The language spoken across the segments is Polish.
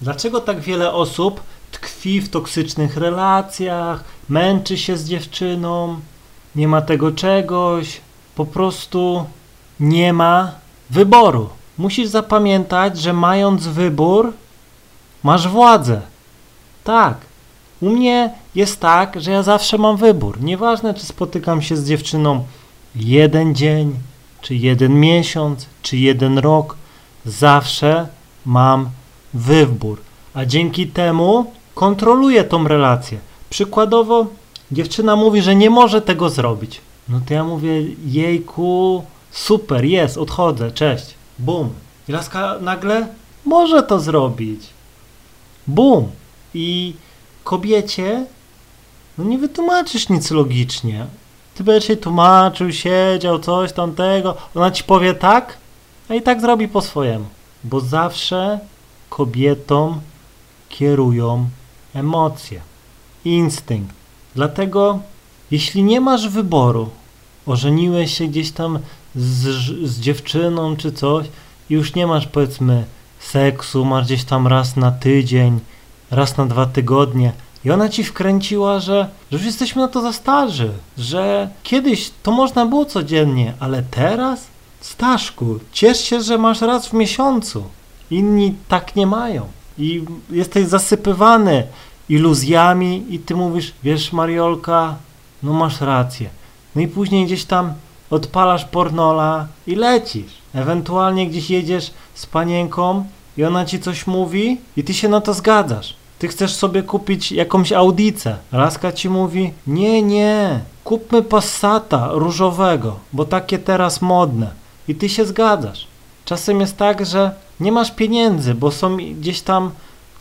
Dlaczego tak wiele osób tkwi w toksycznych relacjach, męczy się z dziewczyną, nie ma tego czegoś, po prostu nie ma wyboru. Musisz zapamiętać, że mając wybór, masz władzę. Tak. U mnie jest tak, że ja zawsze mam wybór. Nieważne, czy spotykam się z dziewczyną jeden dzień, czy jeden miesiąc, czy jeden rok, zawsze mam wybór. A dzięki temu kontroluję tą relację. Przykładowo, dziewczyna mówi, że nie może tego zrobić. No to ja mówię, jejku, super, jest, odchodzę, cześć, bum. I laska nagle może to zrobić. Bum. I kobiecie, no nie wytłumaczysz nic logicznie. Ty będziesz się tłumaczył, siedział, coś tamtego. Ona ci powie tak, a i tak zrobi po swojemu. Bo zawsze kobietom kierują emocje, instynkt. Dlatego, jeśli nie masz wyboru, ożeniłeś się gdzieś tam z, z dziewczyną czy coś i już nie masz powiedzmy seksu, masz gdzieś tam raz na tydzień, raz na dwa tygodnie i ona ci wkręciła, że, że już jesteśmy na to za starzy, że kiedyś to można było codziennie, ale teraz? Staszku, ciesz się, że masz raz w miesiącu. Inni tak nie mają. I jesteś zasypywany iluzjami i ty mówisz, wiesz Mariolka, no masz rację. No i później gdzieś tam odpalasz pornola i lecisz. Ewentualnie gdzieś jedziesz z panienką i ona ci coś mówi i ty się na to zgadzasz. Ty chcesz sobie kupić jakąś audicę. Laska ci mówi, nie, nie, kupmy Passata różowego, bo takie teraz modne. I ty się zgadzasz. Czasem jest tak, że nie masz pieniędzy, bo są gdzieś tam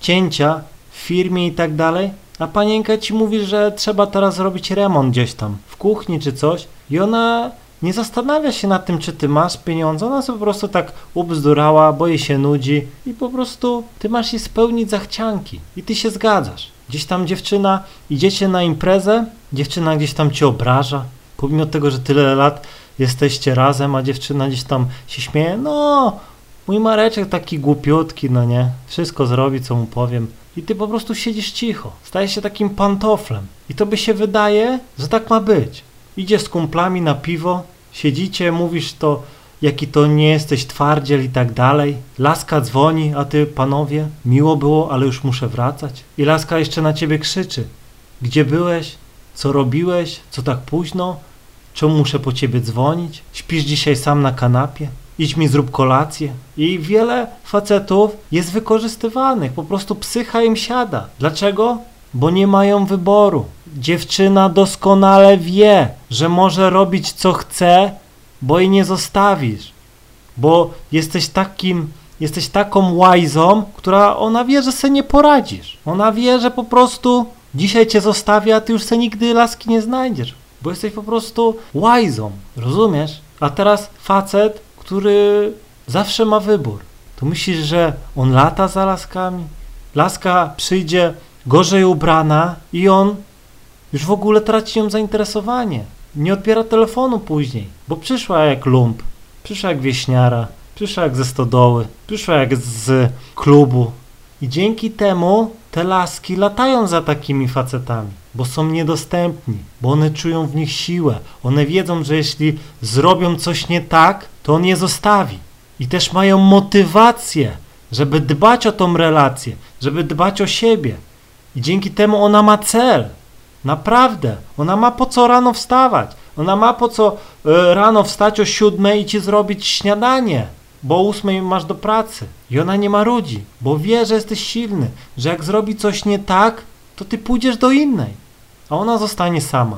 cięcia w firmie i tak dalej, a panienka ci mówi, że trzeba teraz robić remont gdzieś tam, w kuchni czy coś i ona nie zastanawia się nad tym, czy ty masz pieniądze, ona sobie po prostu tak ubzdurała, bo jej się nudzi i po prostu ty masz jej spełnić zachcianki i ty się zgadzasz. Gdzieś tam dziewczyna, idziecie na imprezę, dziewczyna gdzieś tam cię obraża, pomimo tego, że tyle lat jesteście razem, a dziewczyna gdzieś tam się śmieje, no mój Mareczek taki głupiutki, no nie, wszystko zrobi, co mu powiem. I ty po prostu siedzisz cicho, stajesz się takim pantoflem. I to by się wydaje, że tak ma być. Idziesz z kumplami na piwo, siedzicie, mówisz to, jaki to nie jesteś twardziel i tak dalej. Laska dzwoni, a ty, panowie, miło było, ale już muszę wracać. I laska jeszcze na ciebie krzyczy. Gdzie byłeś? Co robiłeś? Co tak późno? Czemu muszę po ciebie dzwonić? Śpisz dzisiaj sam na kanapie? Idź mi zrób kolację. I wiele facetów jest wykorzystywanych, po prostu psycha im siada. Dlaczego? Bo nie mają wyboru. Dziewczyna doskonale wie, że może robić co chce, bo jej nie zostawisz. Bo jesteś takim, jesteś taką łajzą, która ona wie, że se nie poradzisz. Ona wie, że po prostu dzisiaj cię zostawia, a ty już se nigdy laski nie znajdziesz. Bo jesteś po prostu łajzą, rozumiesz? A teraz facet, który zawsze ma wybór. To myślisz, że on lata za laskami? Laska przyjdzie gorzej ubrana i on już w ogóle traci ją zainteresowanie. Nie odbiera telefonu później, bo przyszła jak lump, przyszła jak wieśniara, przyszła jak ze stodoły, przyszła jak z klubu. I dzięki temu te laski latają za takimi facetami, bo są niedostępni, bo one czują w nich siłę. One wiedzą, że jeśli zrobią coś nie tak, to on je zostawi. I też mają motywację, żeby dbać o tą relację, żeby dbać o siebie. I dzięki temu ona ma cel. Naprawdę. Ona ma po co rano wstawać. Ona ma po co y, rano wstać o siódmej i ci zrobić śniadanie, bo o ósmej masz do pracy. I ona nie ma ludzi, bo wie, że jesteś silny, że jak zrobi coś nie tak, to ty pójdziesz do innej, a ona zostanie sama.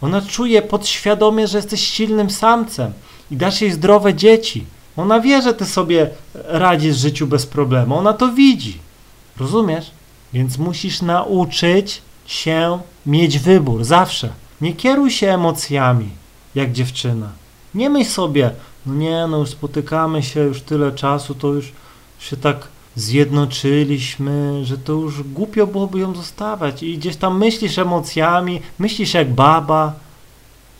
Ona czuje podświadomie, że jesteś silnym samcem i dasz jej zdrowe dzieci. Ona wie, że ty sobie radzisz w życiu bez problemu. Ona to widzi. Rozumiesz? Więc musisz nauczyć się mieć wybór zawsze. Nie kieruj się emocjami, jak dziewczyna. Nie myśl sobie, no nie, no już spotykamy się już tyle czasu, to już się tak zjednoczyliśmy, że to już głupio byłoby ją zostawiać i gdzieś tam myślisz emocjami, myślisz jak baba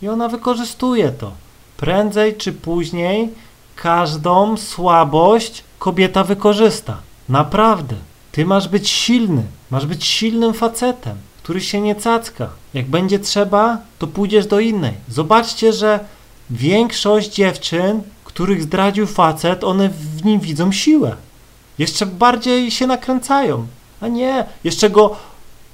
i ona wykorzystuje to. Prędzej czy później każdą słabość kobieta wykorzysta. Naprawdę. Ty masz być silny, masz być silnym facetem, który się nie cacka. Jak będzie trzeba, to pójdziesz do innej. Zobaczcie, że większość dziewczyn, których zdradził facet, one w nim widzą siłę. Jeszcze bardziej się nakręcają. A nie, jeszcze go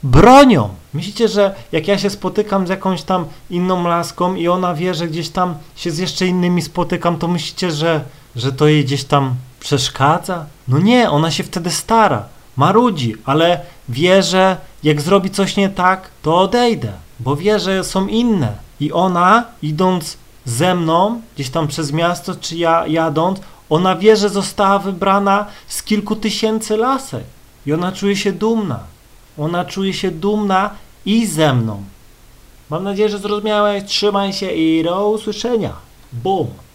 bronią. Myślicie, że jak ja się spotykam z jakąś tam inną laską i ona wie, że gdzieś tam się z jeszcze innymi spotykam, to myślicie, że, że to jej gdzieś tam przeszkadza? No nie, ona się wtedy stara, marudzi, ale wie, że jak zrobi coś nie tak, to odejdę, bo wie, że są inne. I ona, idąc ze mną, gdzieś tam przez miasto, czy ja jadąc, ona wie, że została wybrana z kilku tysięcy lasek. I ona czuje się dumna. Ona czuje się dumna i ze mną. Mam nadzieję, że zrozumiałeś. Trzymaj się i do usłyszenia. Bum.